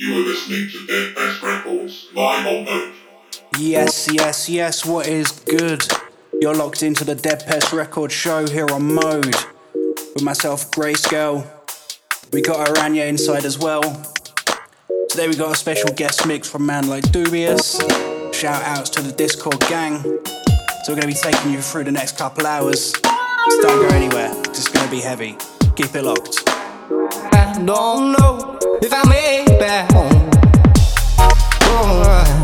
You are listening to Dead Best Records live on. Yes, yes, yes, what is good? You're locked into the Dead Pest Record show here on Mode. With myself, Grayscale. We got Aranya inside as well. Today we got a special guest mix from man like Dubious. Shout outs to the Discord gang. So we're gonna be taking you through the next couple hours. Just don't go anywhere, it's gonna be heavy. Keep it locked. Don't know if I made it back home. Oh,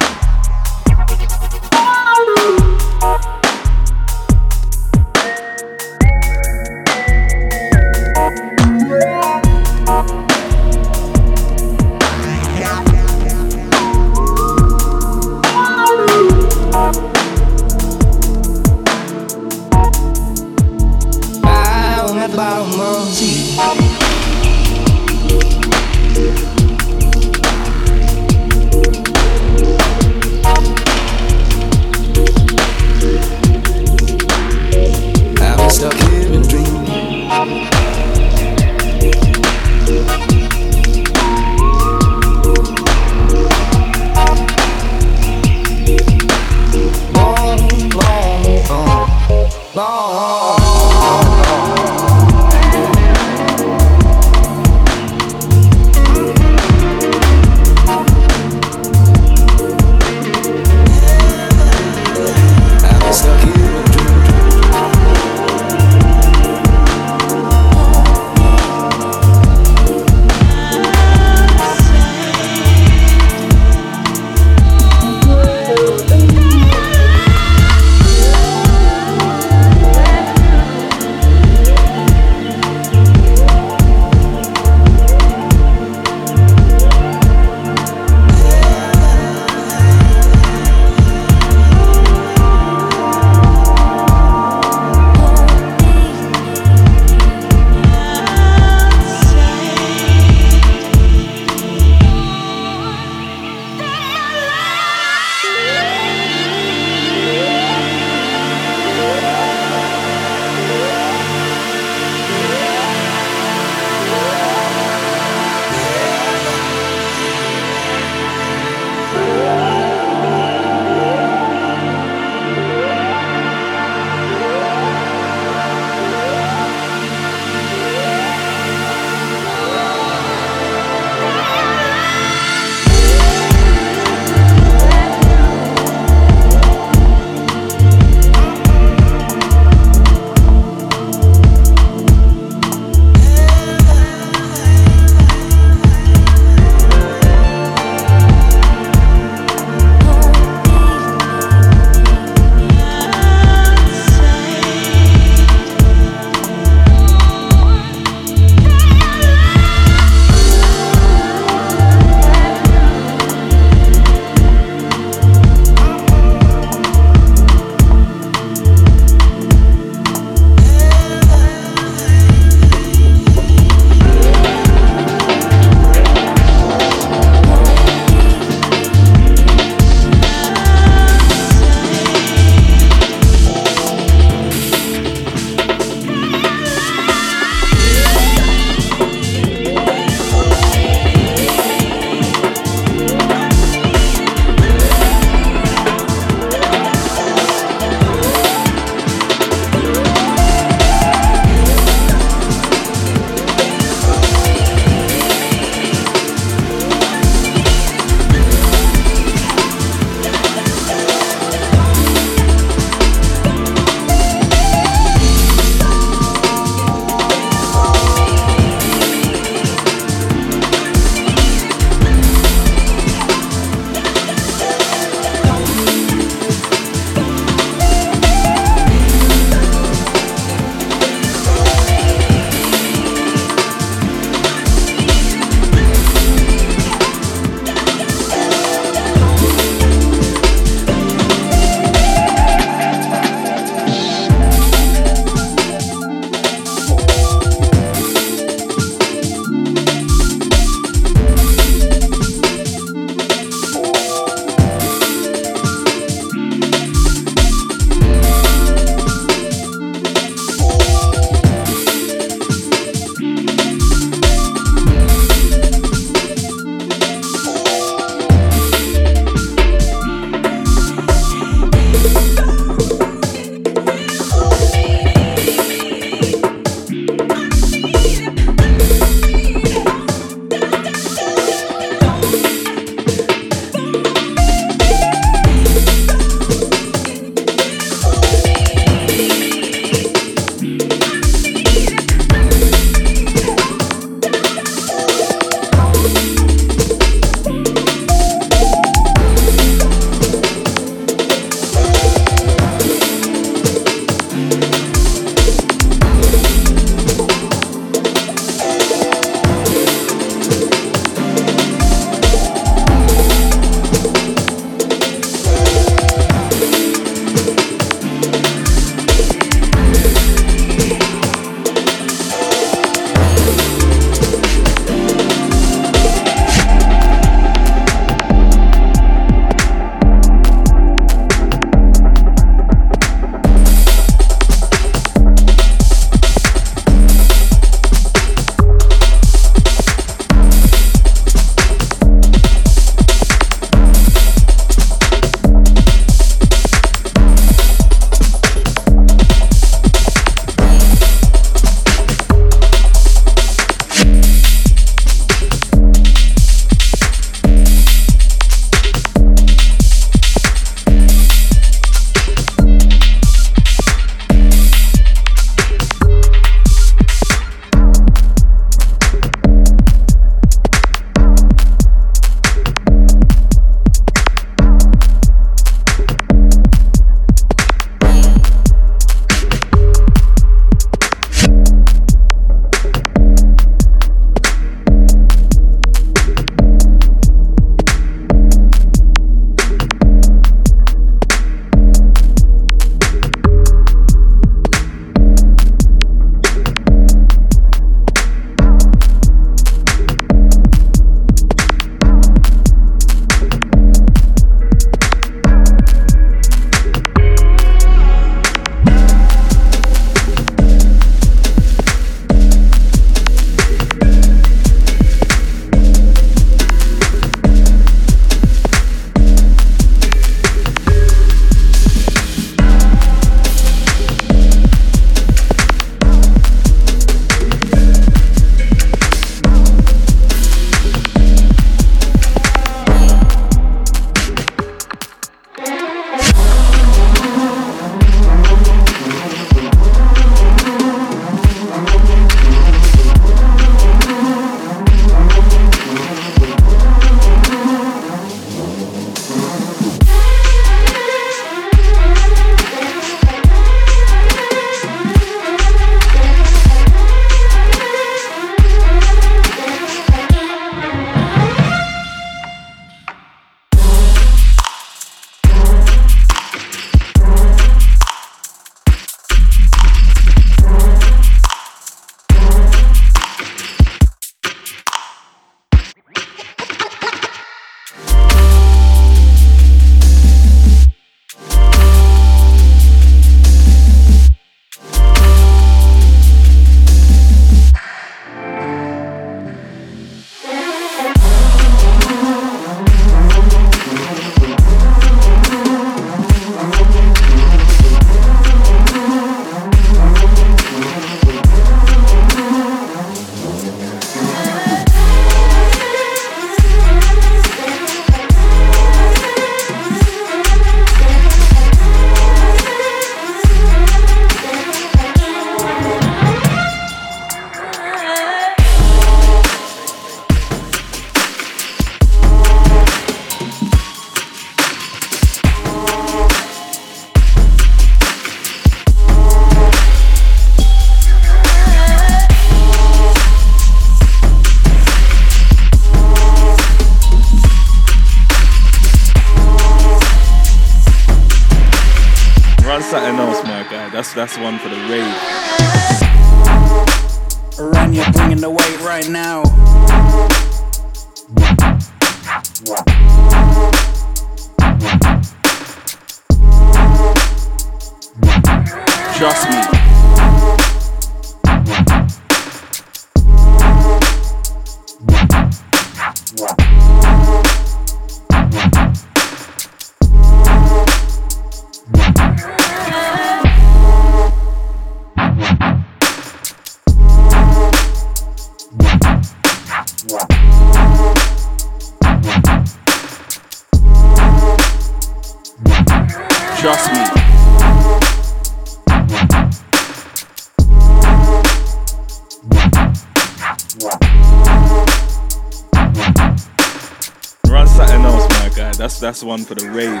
one for the rave.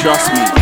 Trust me.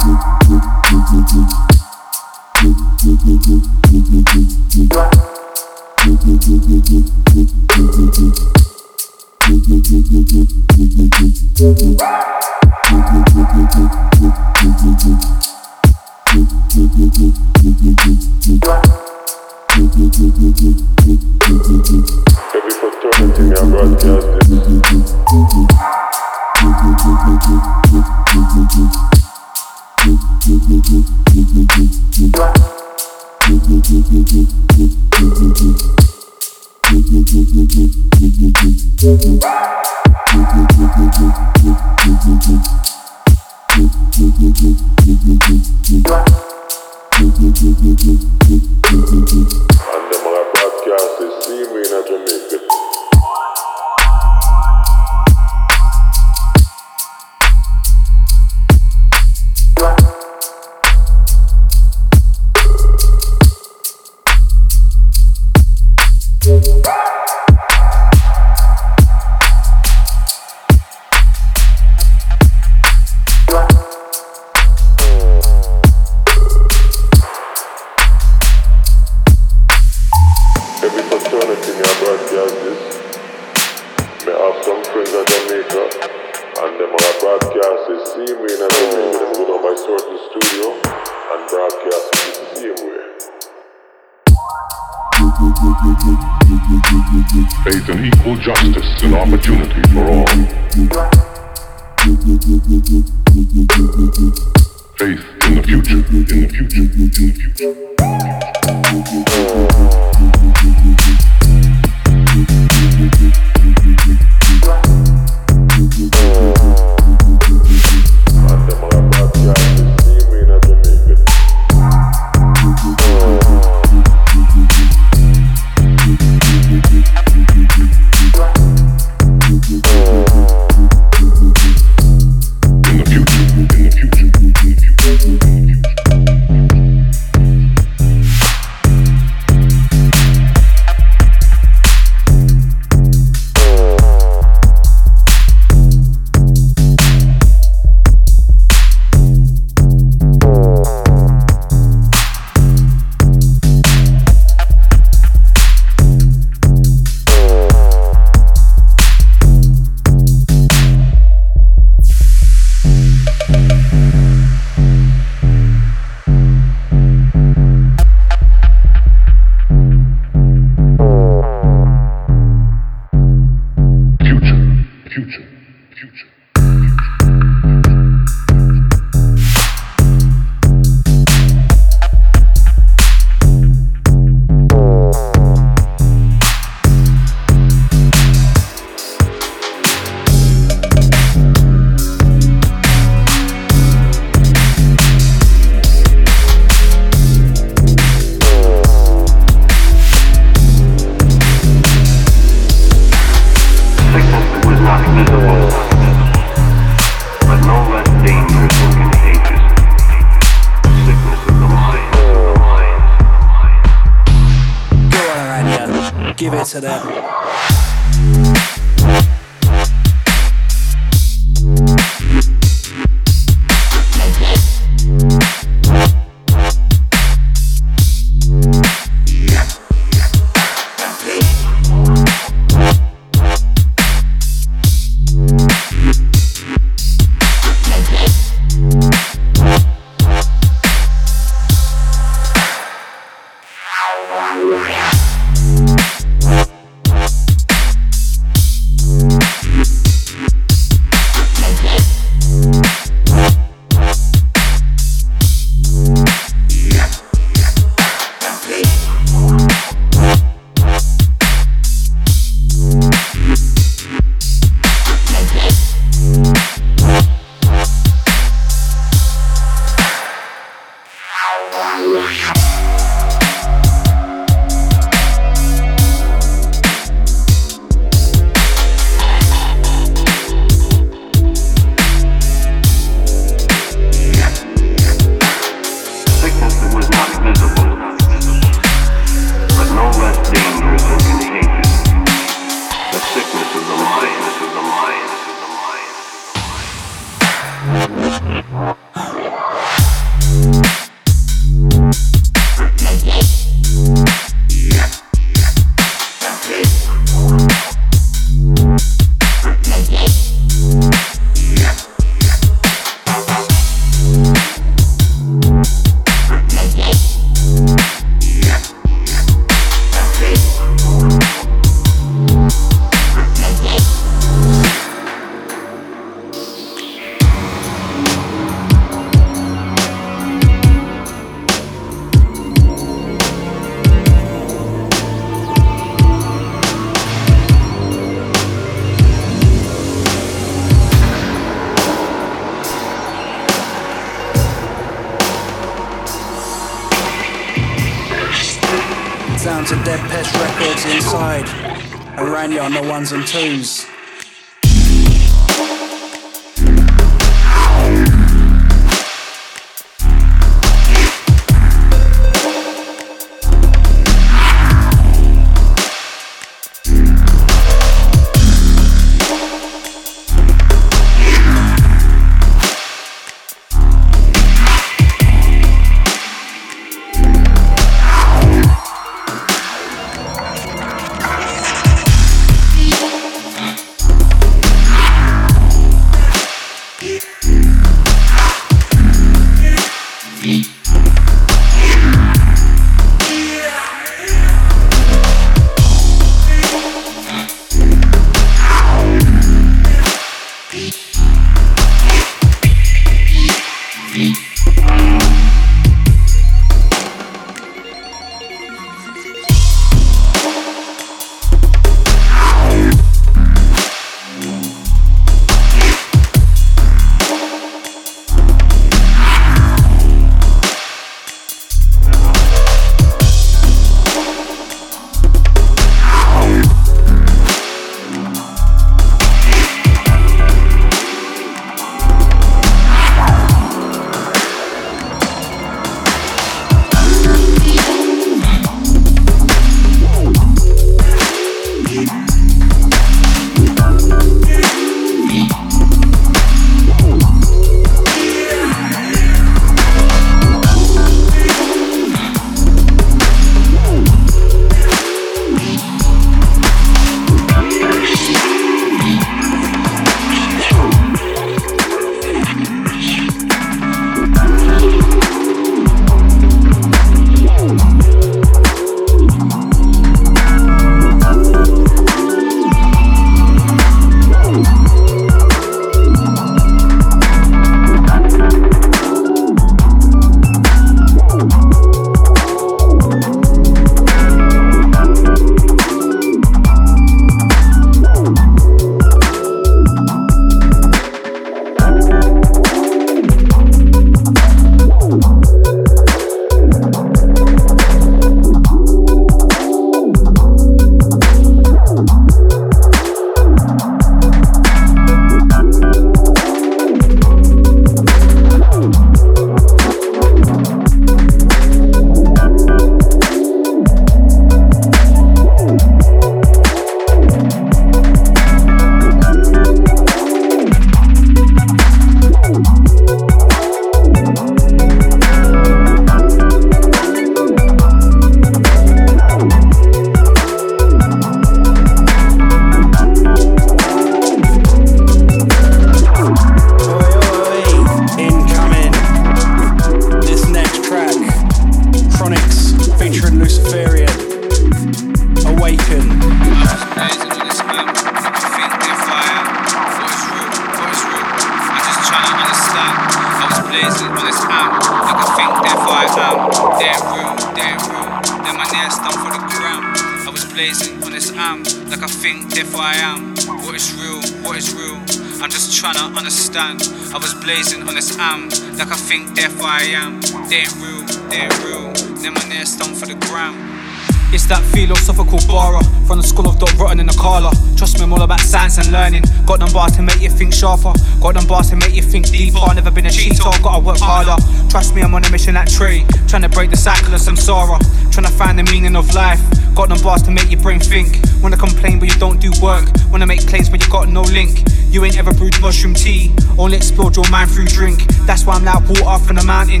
Water from the mountain.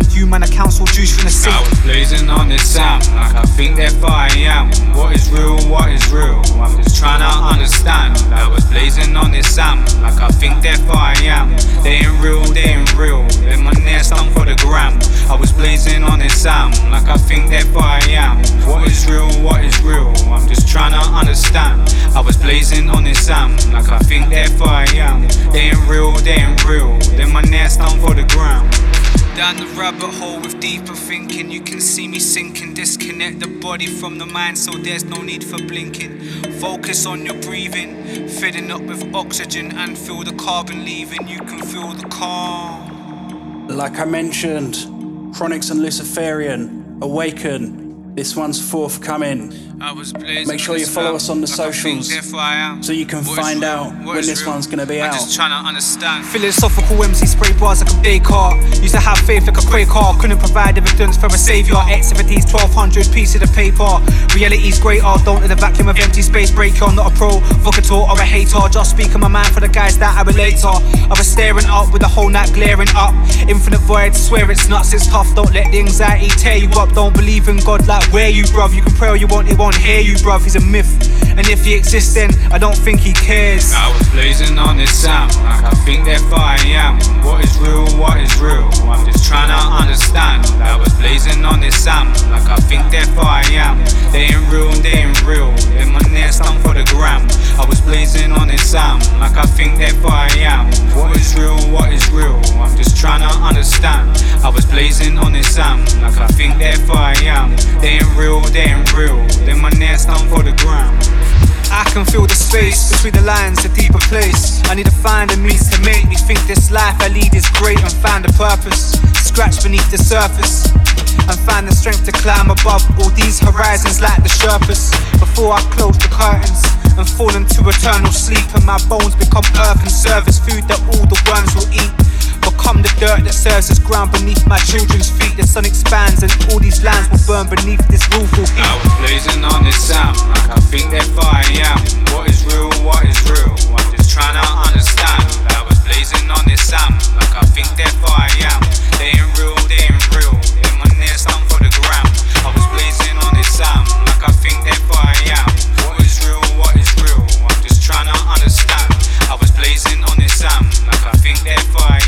Hole with deeper thinking, you can see me sinking. Disconnect the body from the mind, so there's no need for blinking. Focus on your breathing, filling up with oxygen and feel the carbon leaving. You can feel the calm. Like I mentioned, Chronics and Luciferian, Awaken. This one's forthcoming. Make sure you follow us on the socials so you can find out when this one's gonna be out. I'm just trying to understand. Philosophical MC spray bars like a Descartes. Used to have faith like a Quaker. Couldn't provide evidence for a savior. Activities 1200 pieces of paper. Reality's greater. Don't let the vacuum of empty space break you. I'm not a pro, provocateur or a hater. Just speaking my mind for the guys that I relate to. I was staring up with the whole night glaring up. Infinite void, swear it's nuts, it's tough. Don't let the anxiety tear you up. Don't believe in God like where you, bruv. You can pray all you want, it won't hear you, bruv. He's a myth. And if he exists, then I don't think he cares. I was blazing on this sound, like I think therefore I am. What is real, what is real? I'm just trying to understand. I was blazing on this sound, like I think therefore I am. They ain't real, they ain't real. In my nest, I'm for the gram. I was blazing on this sound, like I think therefore I am. What is real, what is real? I'm just trying to understand. I was blazing on this sound, like I think therefore I am. They ain't real, they ain't real. My nest, I'm for the gram. I can feel the space between the lines, a deeper place. I need to find a means to make me think this life I lead is great and find a purpose. Scratch beneath the surface and find the strength to climb above all these horizons like the Sherpas. Before I close the curtains and fall into eternal sleep, and my bones become earth and serve service food that all the worms will eat. Become the dirt that serves as ground beneath my children's feet. The sun expands and all these lands will burn beneath this roof. I was blazing on this sound, like I think therefore I am. What is real? What is real? I'm just trying to understand. I was blazing on this sound, like I think therefore I am. They ain't real, they ain't real. In my nest, I'm for the gram. I was blazing on this sound, like I think therefore I am. What is real? What is real? I'm just trying to understand. I was blazing on this sound, like I think therefore I am.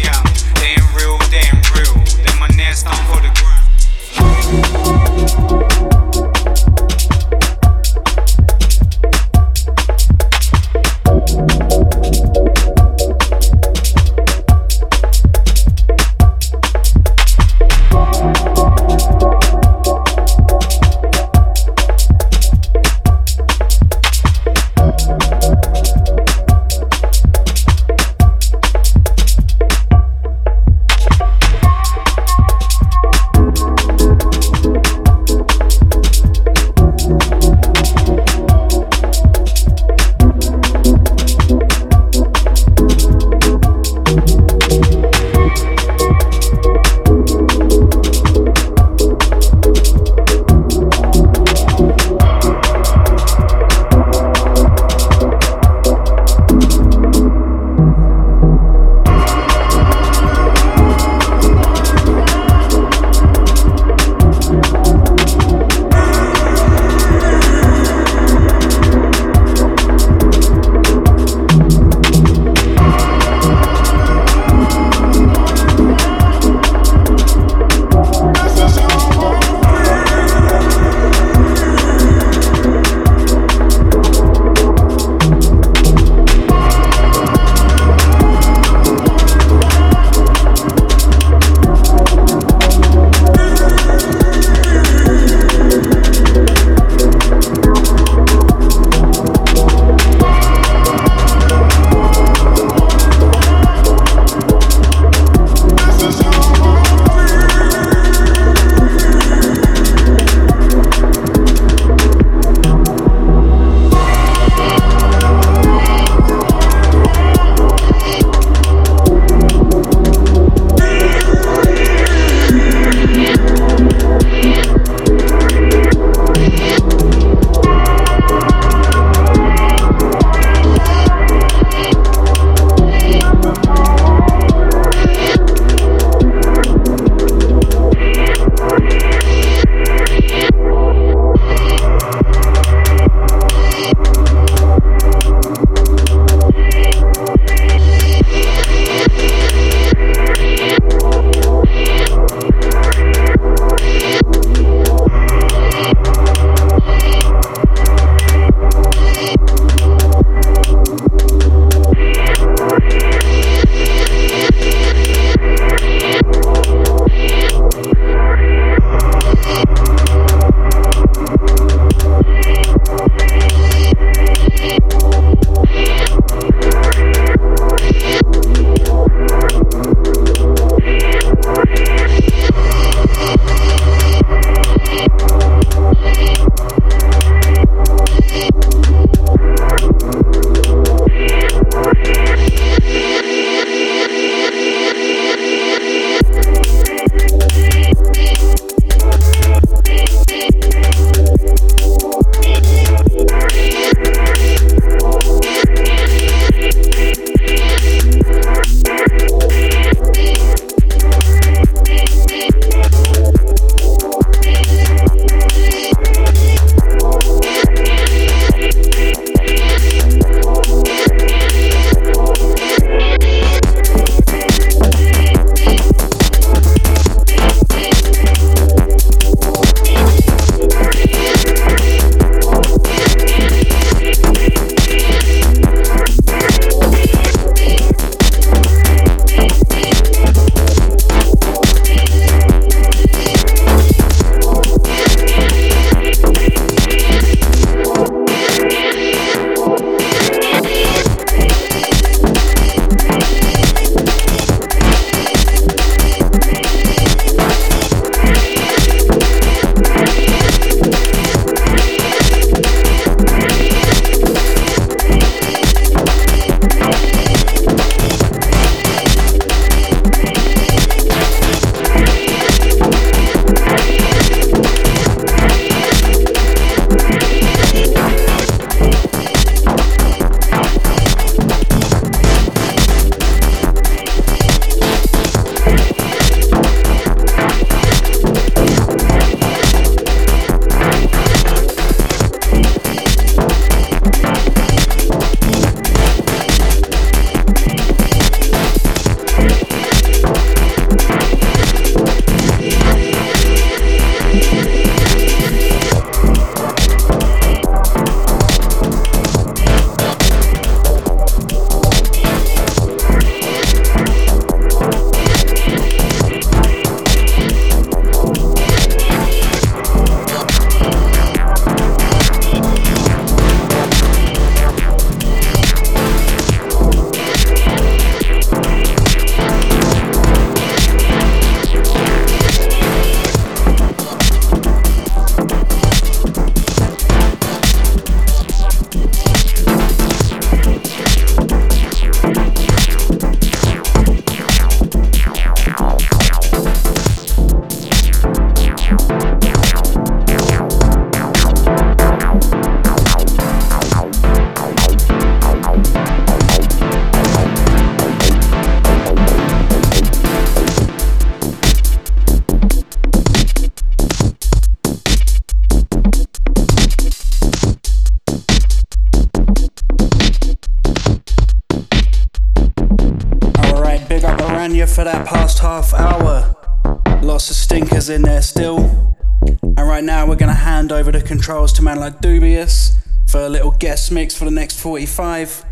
45.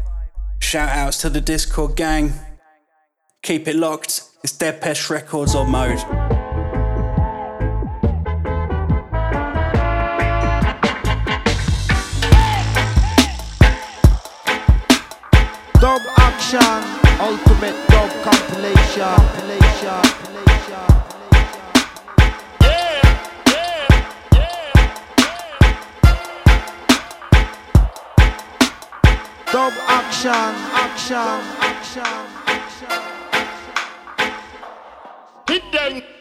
Shout outs to the Discord gang. Keep it locked, it's Dead Pest Records on mode. Dub action, ultimate dub compilation. compilation, compilation. Dub action, action, action, action. Hit hit them.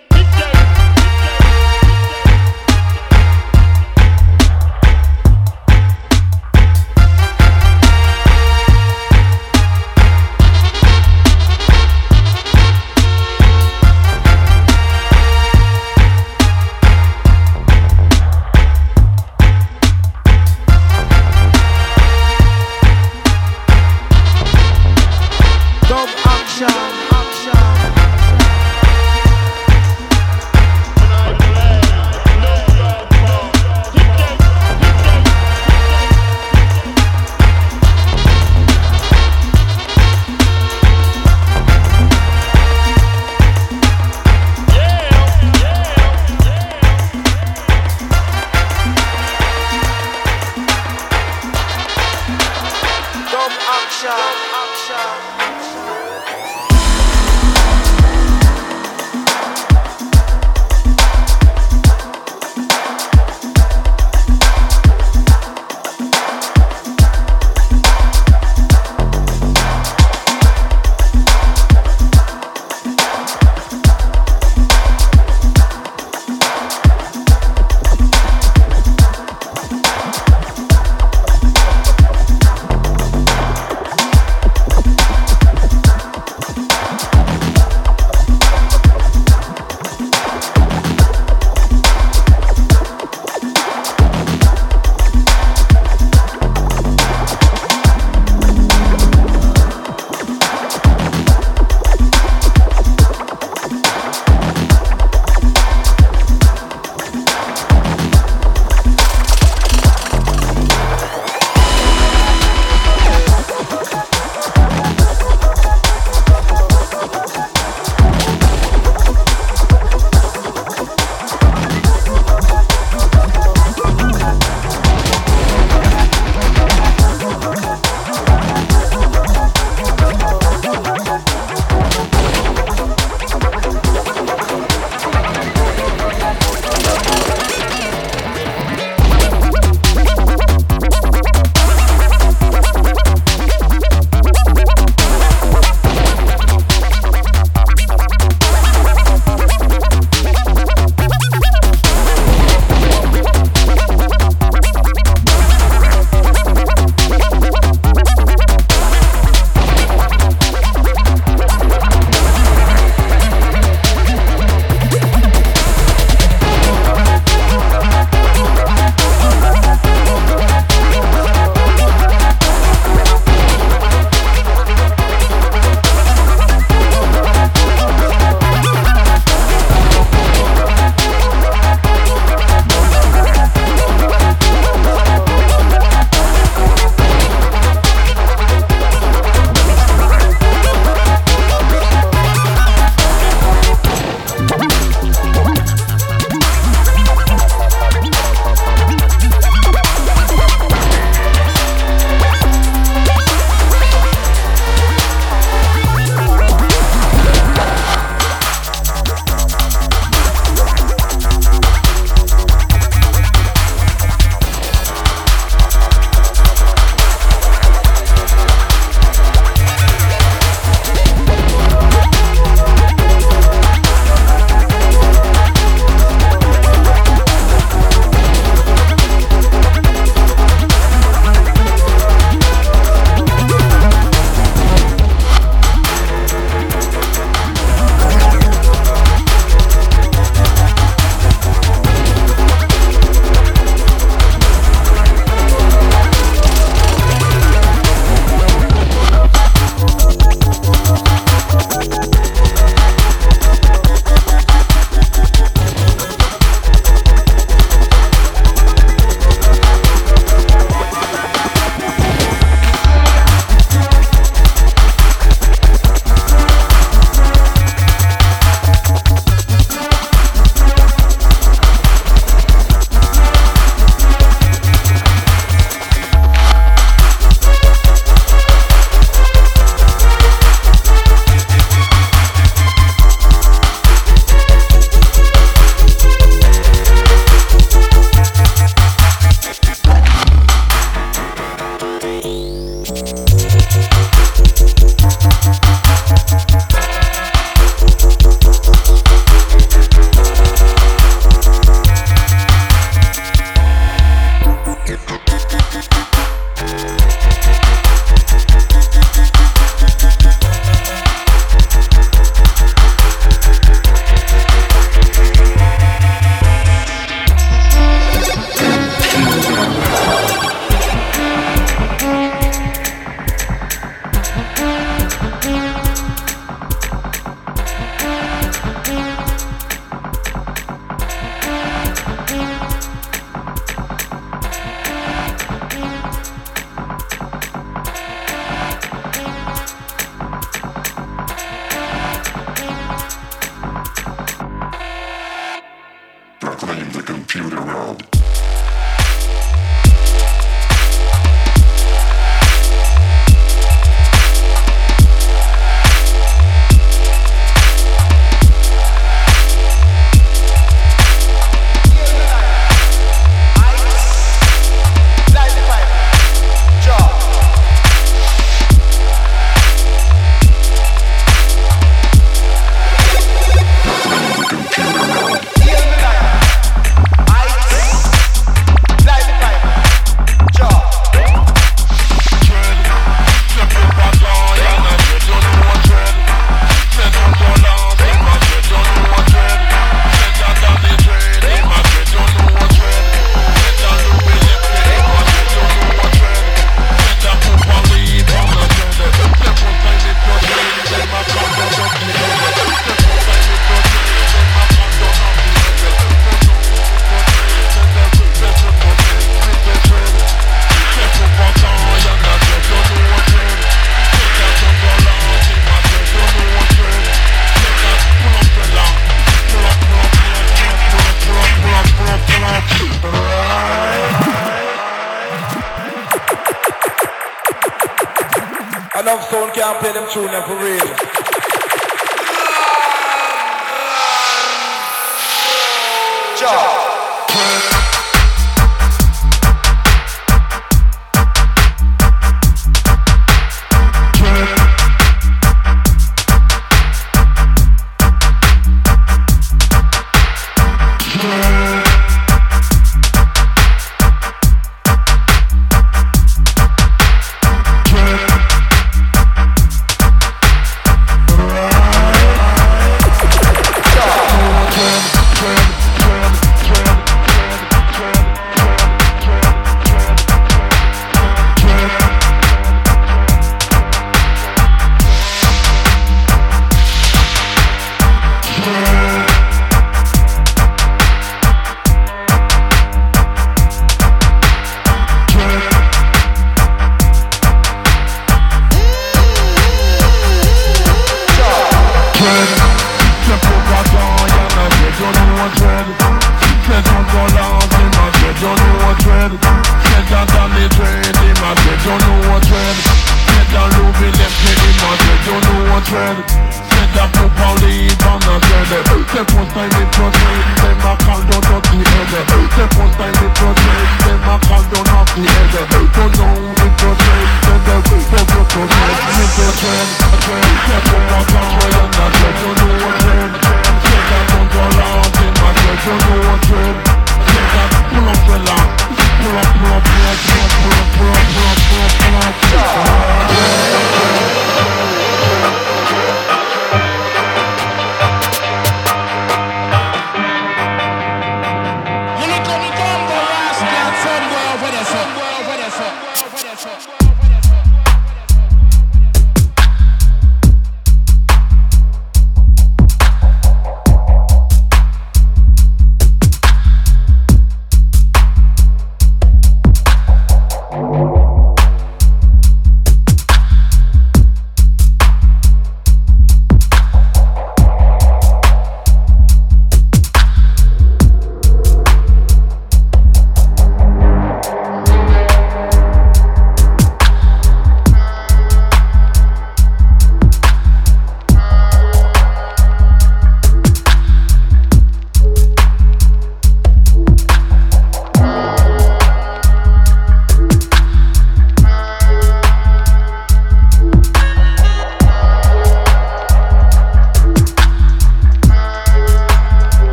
Claim the computer world.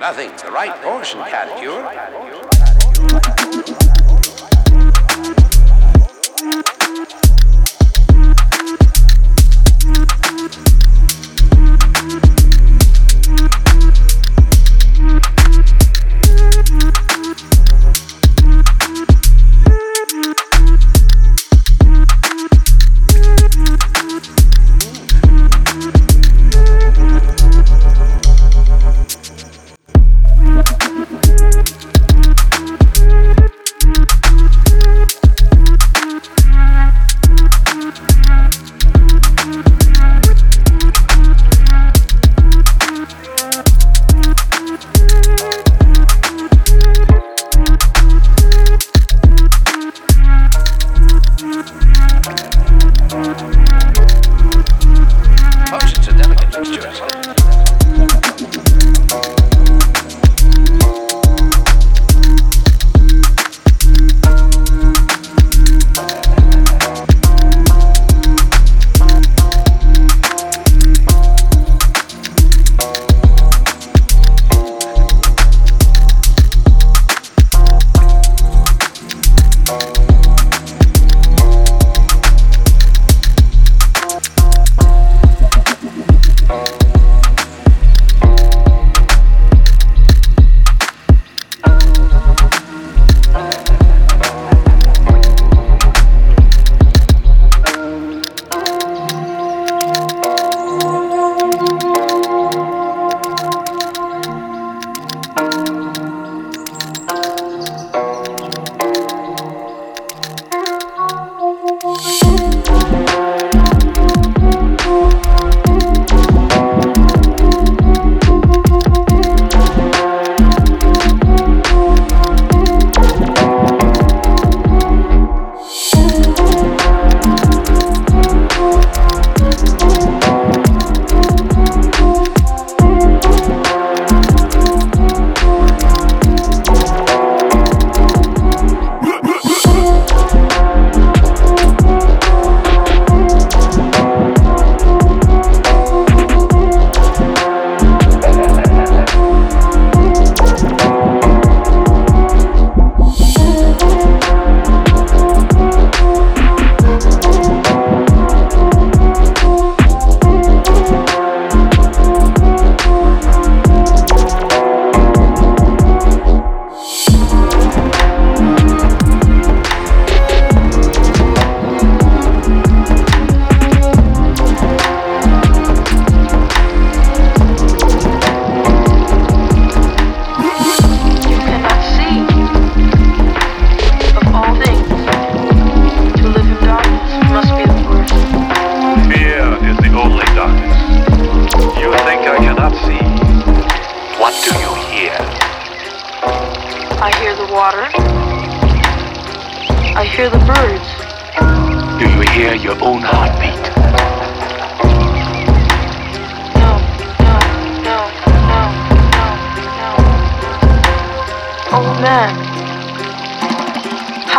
nothing. The right portion can.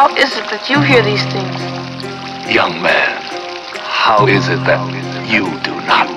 How is it that you hear these things? Young man, how is it that you do not?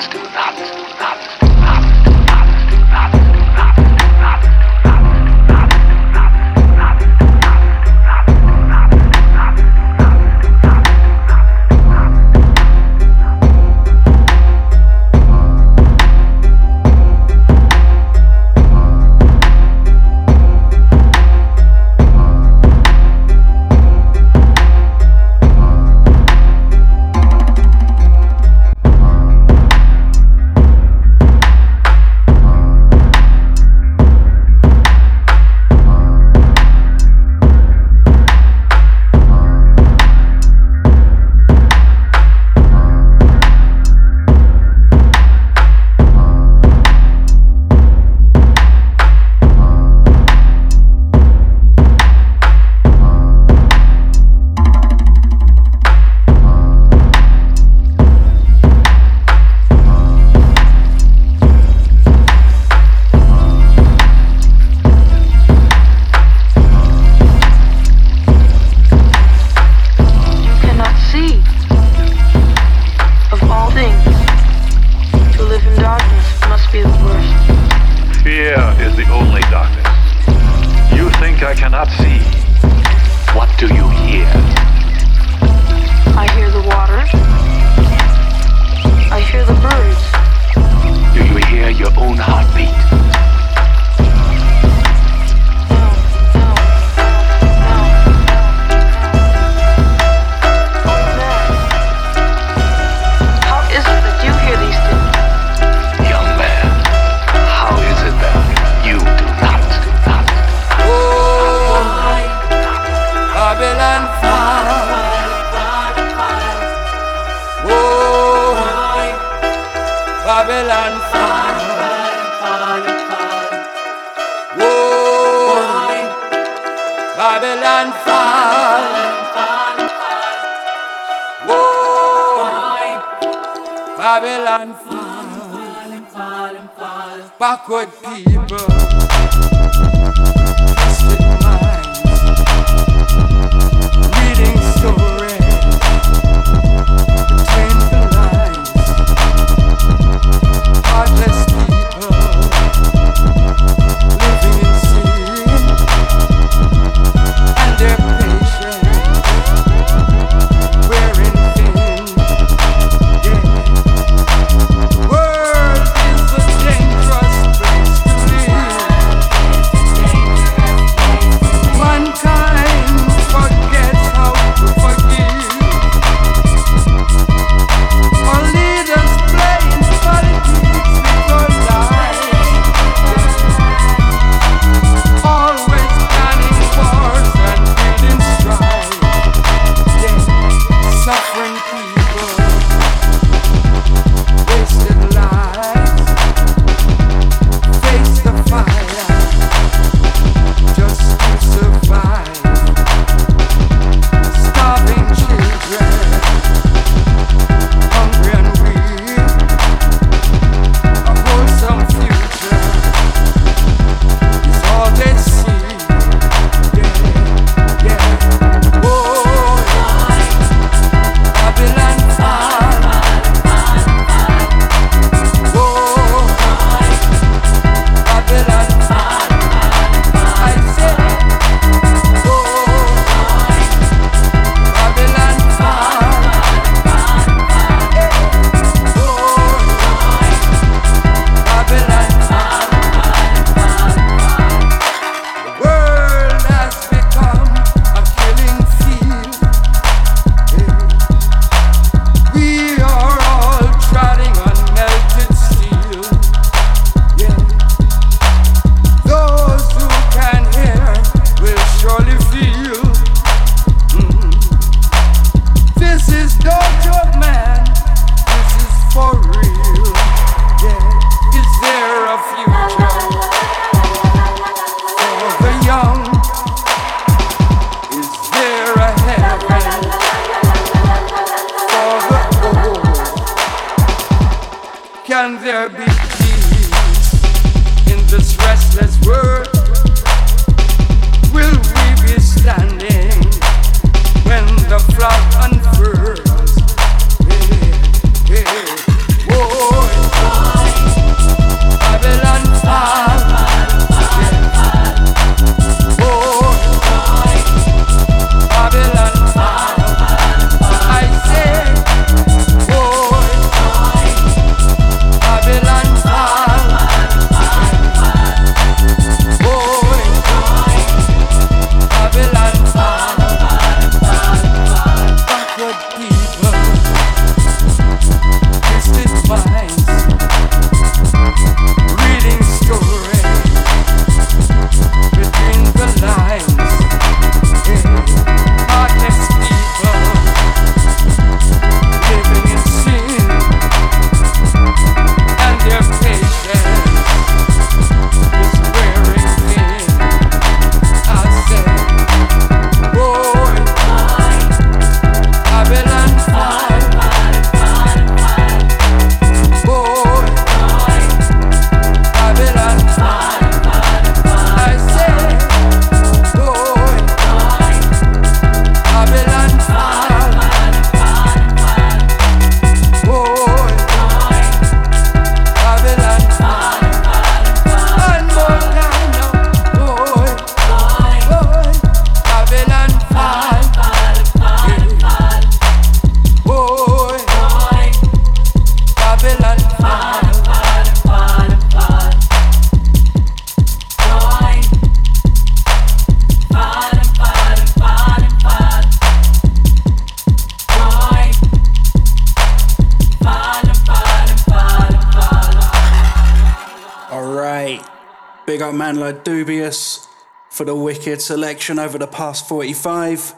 Wicked selection over the past 45.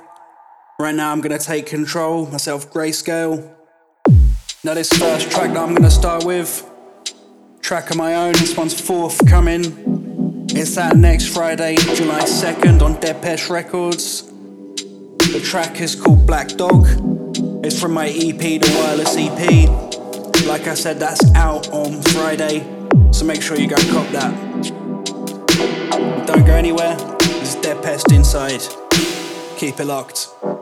Right now, I'm gonna take control, myself, Grayscale. Now, this first track that I'm gonna start with, track of my own, this one's forthcoming. It's out next Friday, July 2nd on Depeche Records. The track is called Black Dog. It's from my EP, the Wireless EP. Like I said, that's out on Friday, so make sure you go cop that. Don't go anywhere, Pest inside. Keep it locked.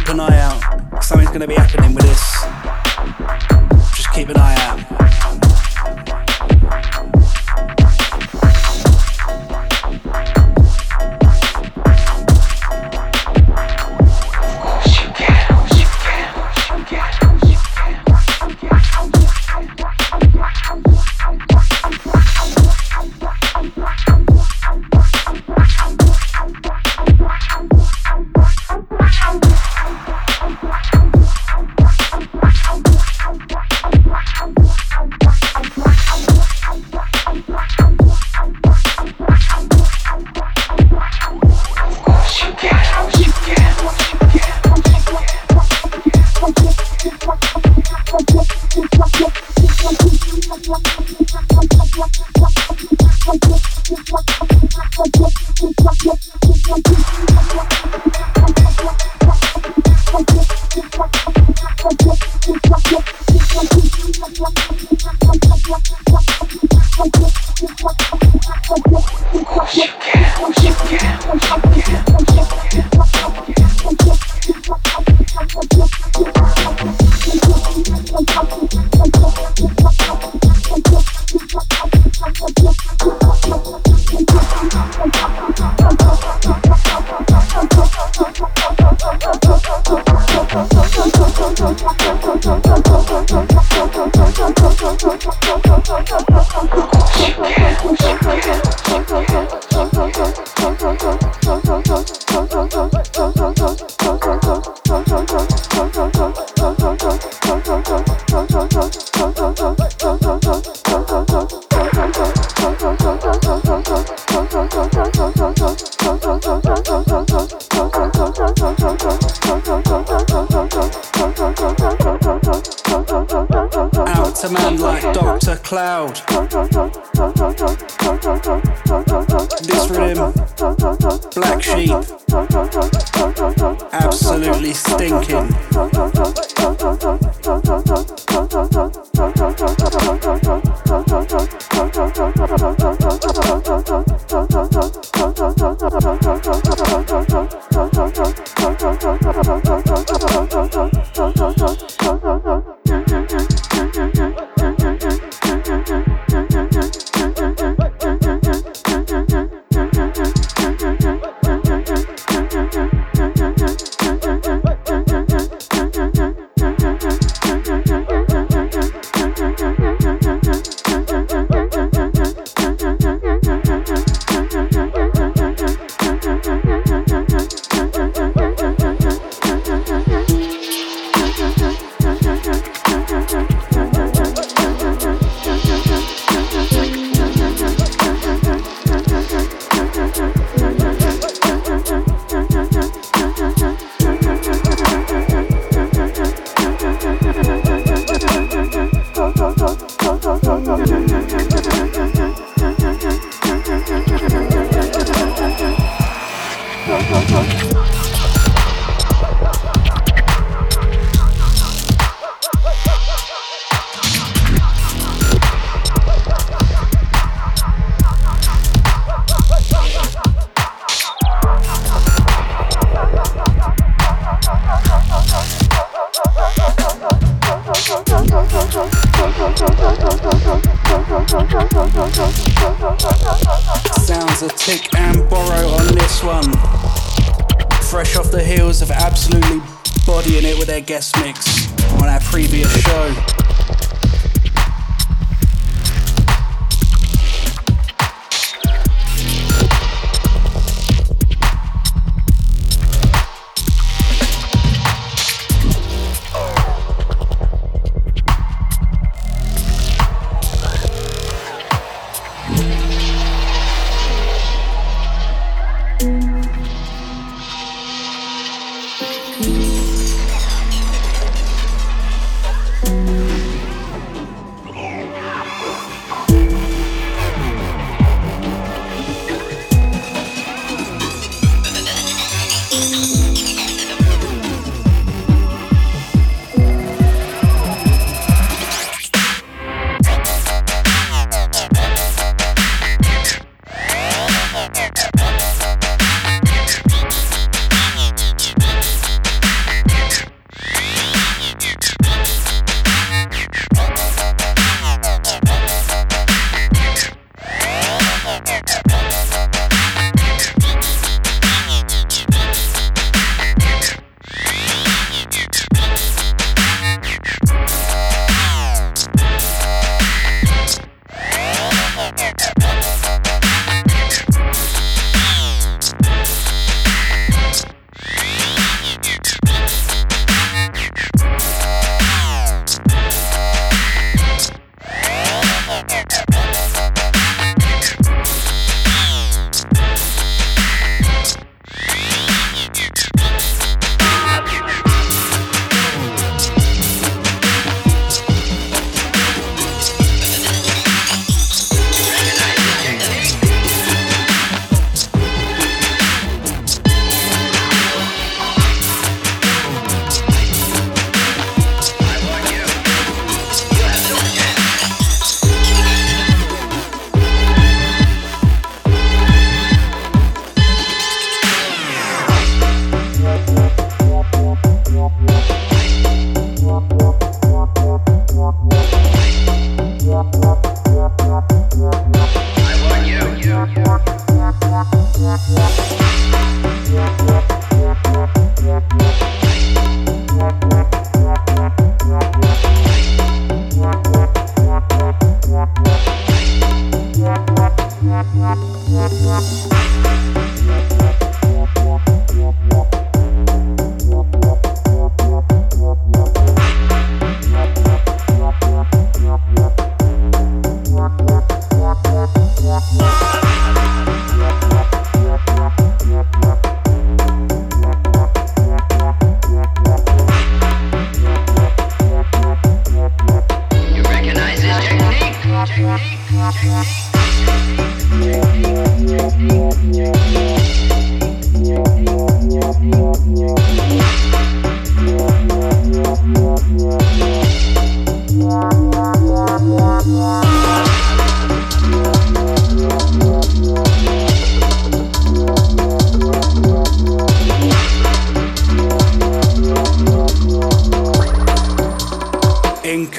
Keep an eye out. Something's gonna be happening with this. it with their guest mix on our previous show.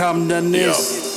Come the this. Sounds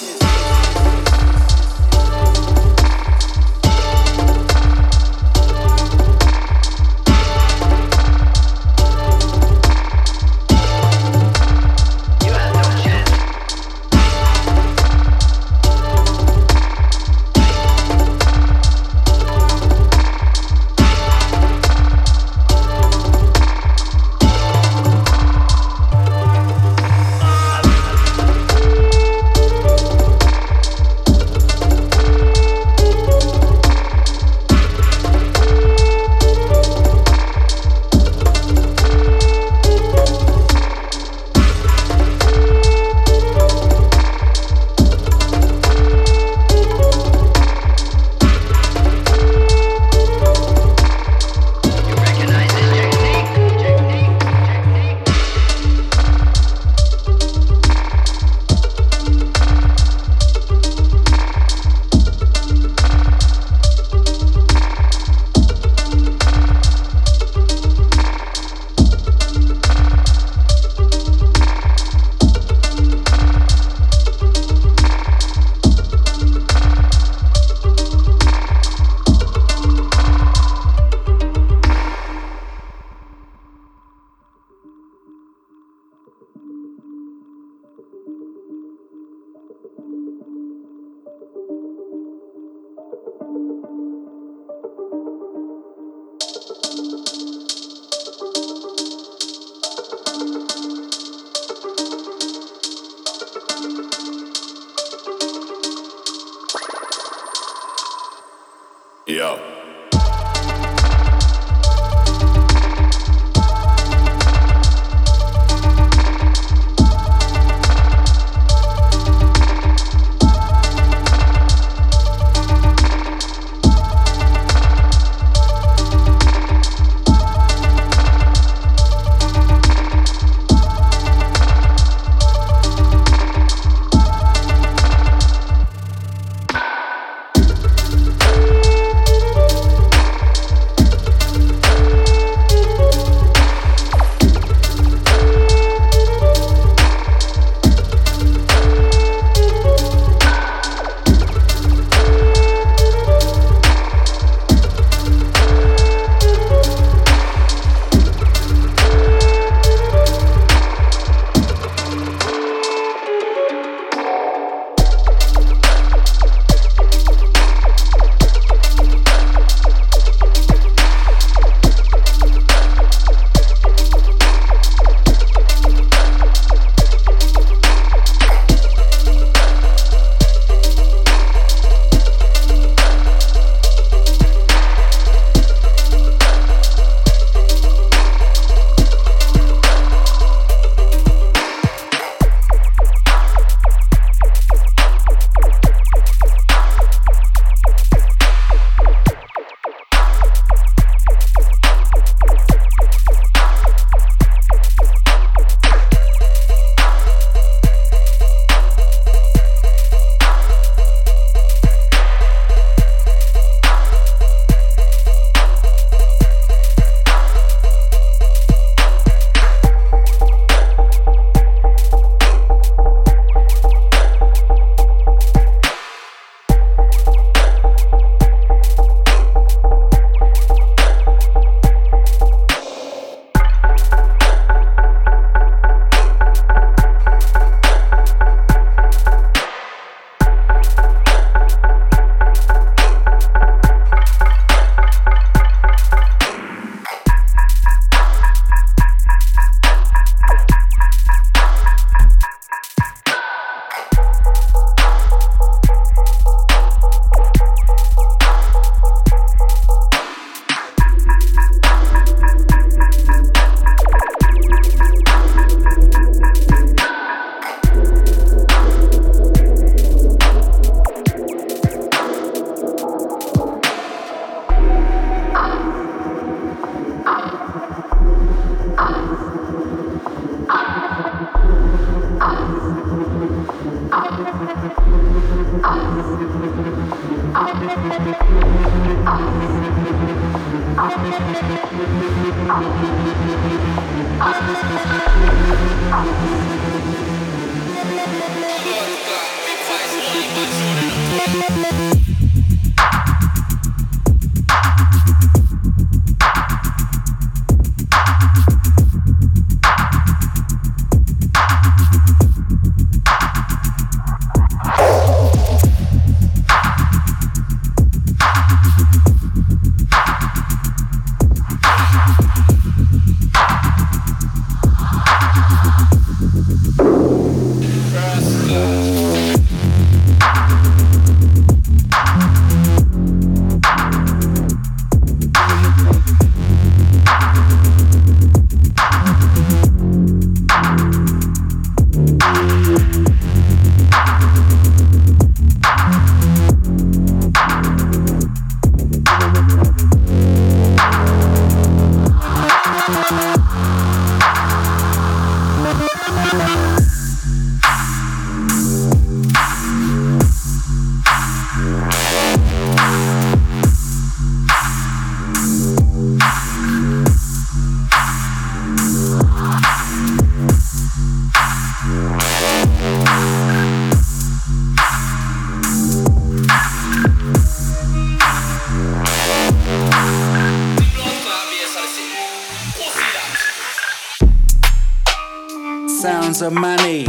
of money.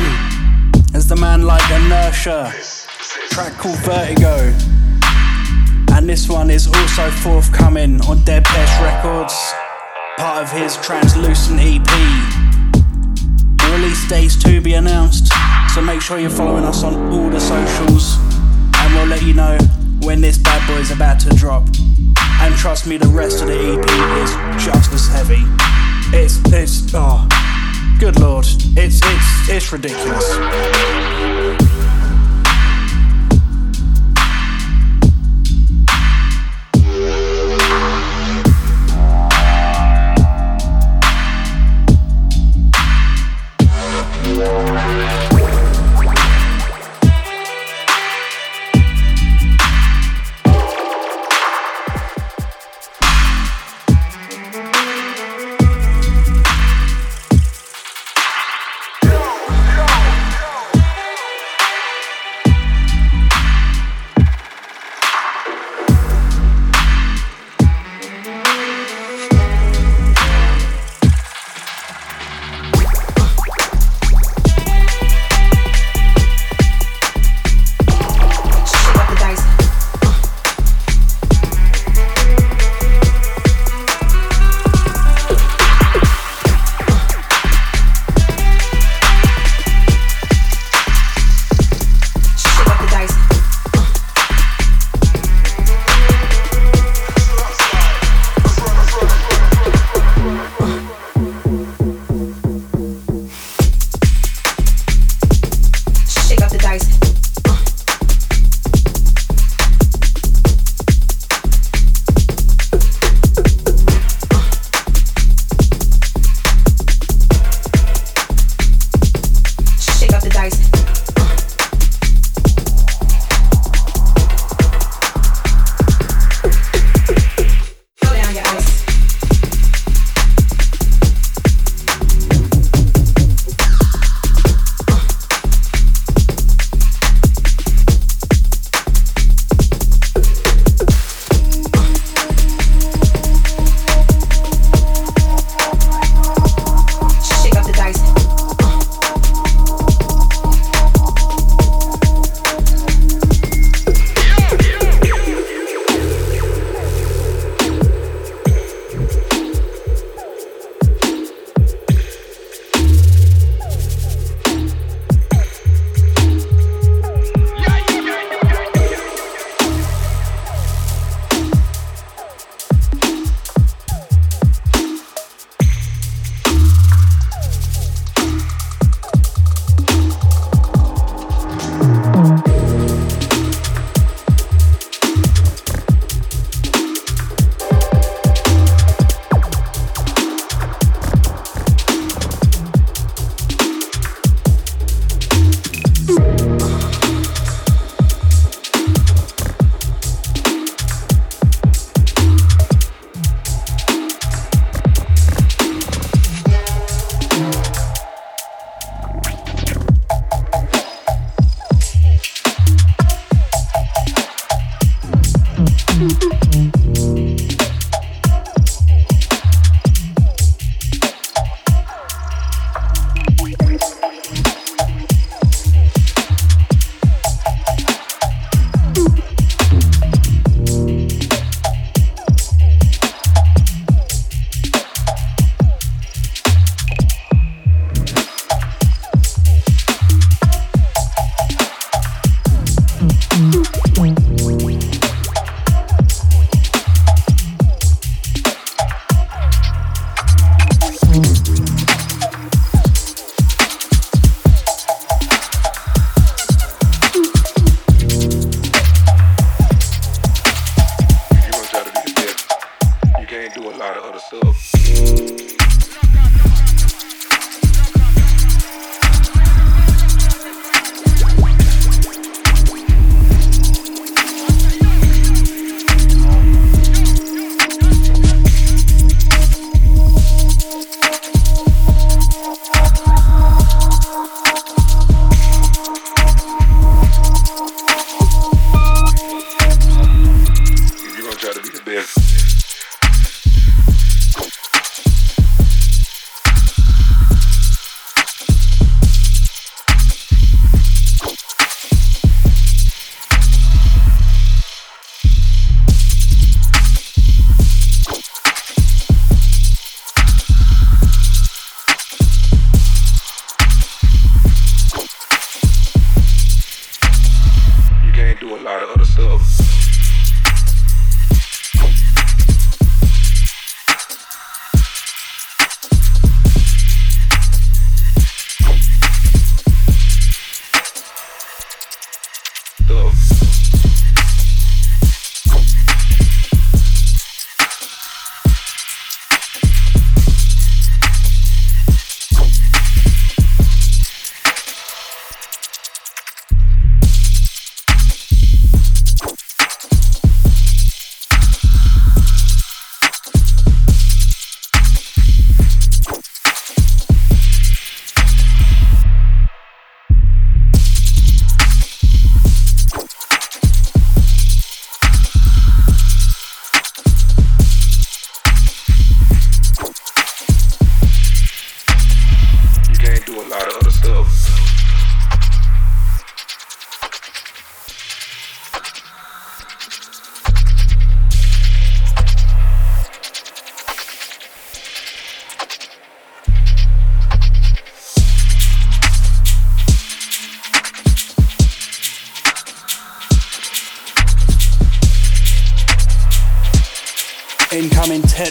This one is the man like Inertia, track called Vertigo. And this one is also forthcoming on Dead Pest Records, part of his Translucent EP. Release dates to be announced, so make sure you're following us on all the socials, and we'll let you know when this bad boy is about to drop. And trust me, the rest of the EP is just as heavy. It's, it's, oh, ah. Good lord, it's, it's, it's ridiculous.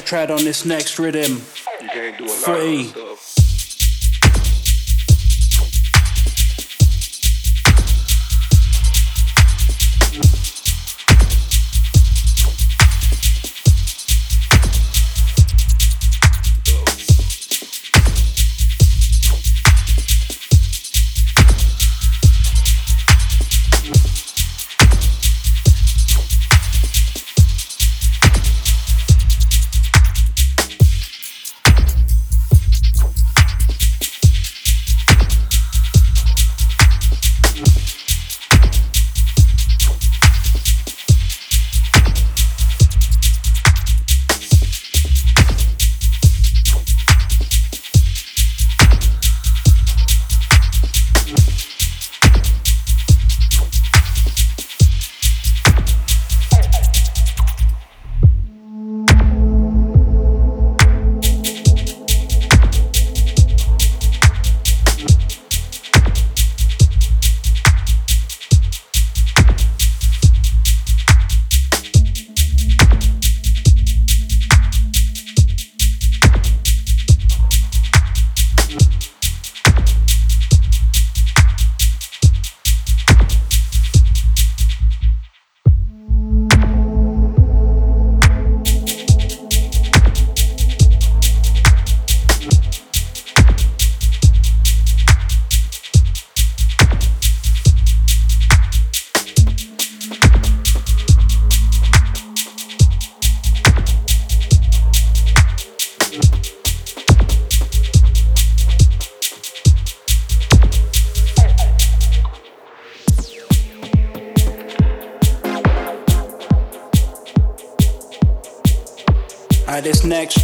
Tetrad on this next rhythm. You can't do a lot Free. of stuff.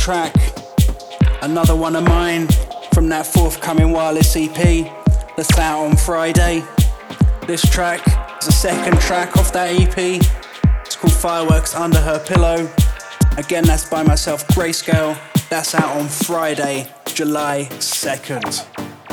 Track, another one of mine from that forthcoming wireless EP that's out on Friday. This track is the second track off that EP. It's called Fireworks Under Her Pillow. Again, that's by myself, Grayscale. That's out on Friday, July 2nd.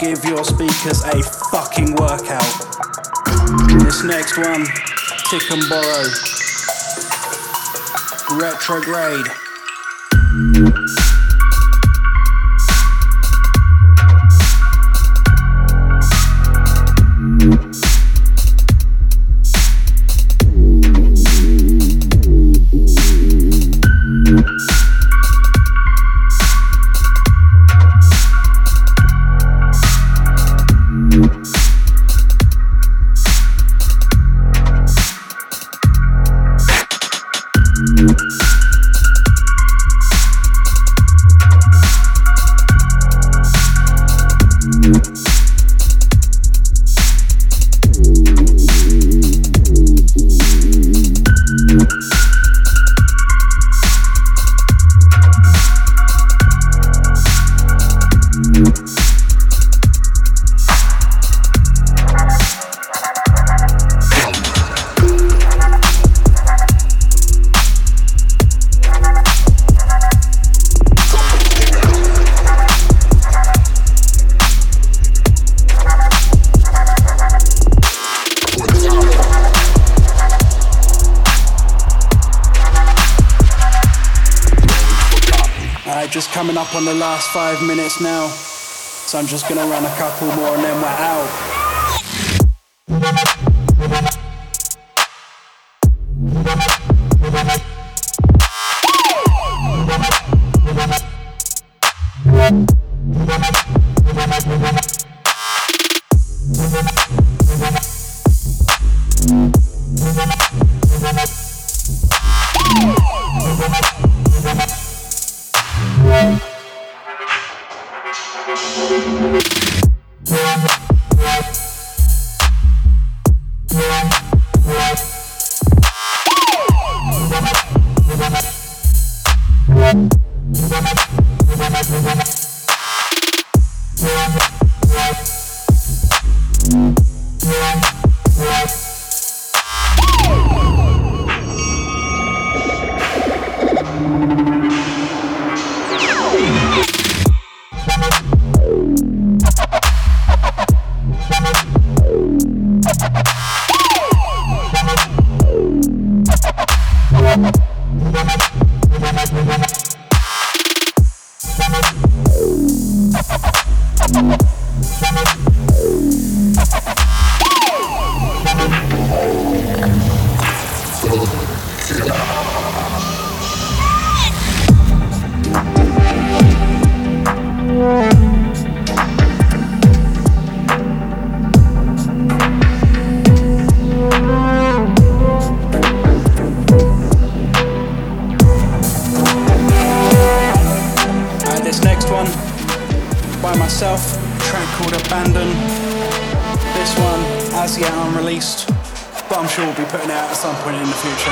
Give your speakers a fucking workout. This next one, Tick and Borrow. Retrograde. Five minutes now. So I'm just gonna run a couple more and then we're out. future.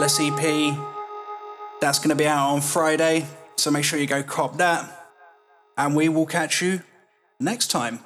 Wireless EP. That's going to be out on Friday, so make sure you go cop that. And we will catch you next time.